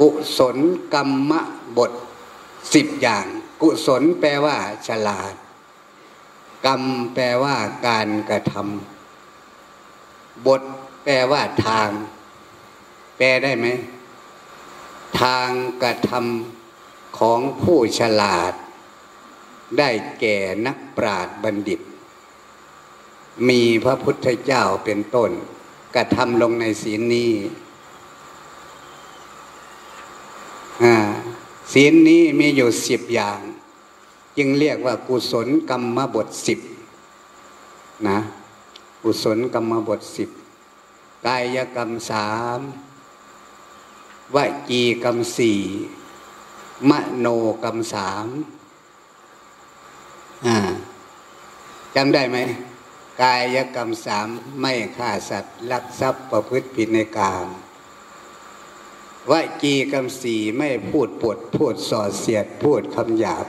กุศลกรรมบทสิบอย่าง กุศลแปลว่า ฉลาด กรรมแปลว่าการกระทำบทแปลว่าทาง แปลได้ไหม ทางกระทำของผู้ฉลาด ได้แก่นักปราชญ์บัณฑิต มีพระพุทธเจ้าเป็นต้น กระทำลงในศีลนี้ ศีลนี้มีอยู่สิบอย่างจึงเรียกว่ากุศลกรรมบทสิบนะกุศลกรรมบทสิบกายกรรมสามวจีกรรมสี่มโนกรรมสามจำได้ไหมกายกรรมสามไม่ฆ่าสัตว์ลักทรัพย์ประพฤติผิดในกาม วจีกรรมสีไม่พูดปดพูดส่อเสียด พูดคำหยาบ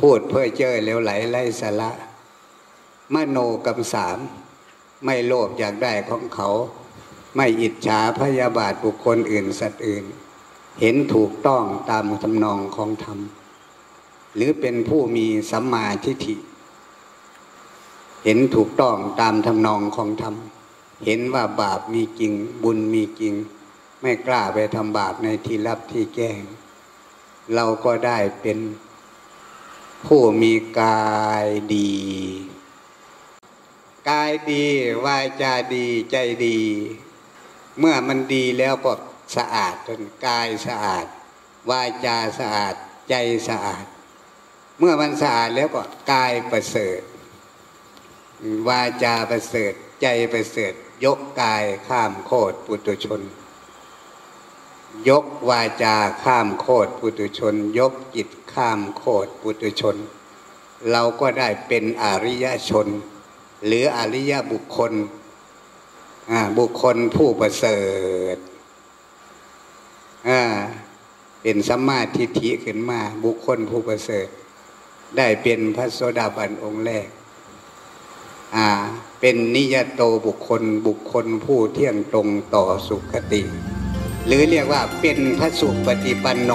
พูดเพื่อเจอเลวไหลไร้สาระมโนกรรมสามไม่โลภอยากได้ของเขา ไม่อิจฉาพยาบาทบุคคลอื่นสัตว์อื่น เห็นถูกต้องตามทำนองของธรรม หรือเป็นผู้มีสัมมาทิฏฐิ เห็นถูกต้องตามทำนองของธรรม เห็นว่าบาปมีจริงบุญมีจริง ไม่กล้าไปทำบาปในที่ลับที่แก้ง เราก็ได้เป็นผู้มีกายดี กายดีวาจาดีใจดี เมื่อมันดีแล้วก็สะอาดจนกายสะอาด วาจาสะอาดใจสะอาด เมื่อมันสะอาดแล้วก็กายประเสริฐ วาจาประเสริฐ ใจประเสริฐ ยกกายข้ามโคตรปุตุชน ยกวาจาข้ามโคตรปุตุชน ยกจิตข้ามโคตรปุตุชน เราก็ได้เป็นอริยชน หรืออริยบุคคลบุคคลผู้ประเสริฐเป็นสัมมาทิฏฐิขึ้นมา บุคคลผู้ประเสริฐ ได้เป็นพระโสดาบันองค์แรกเป็นนิยโตบุคคลบุคคลผู้เที่ยงตรงต่อสุขติ หรือเรียกว่าเป็นพระสุปฏิปันโน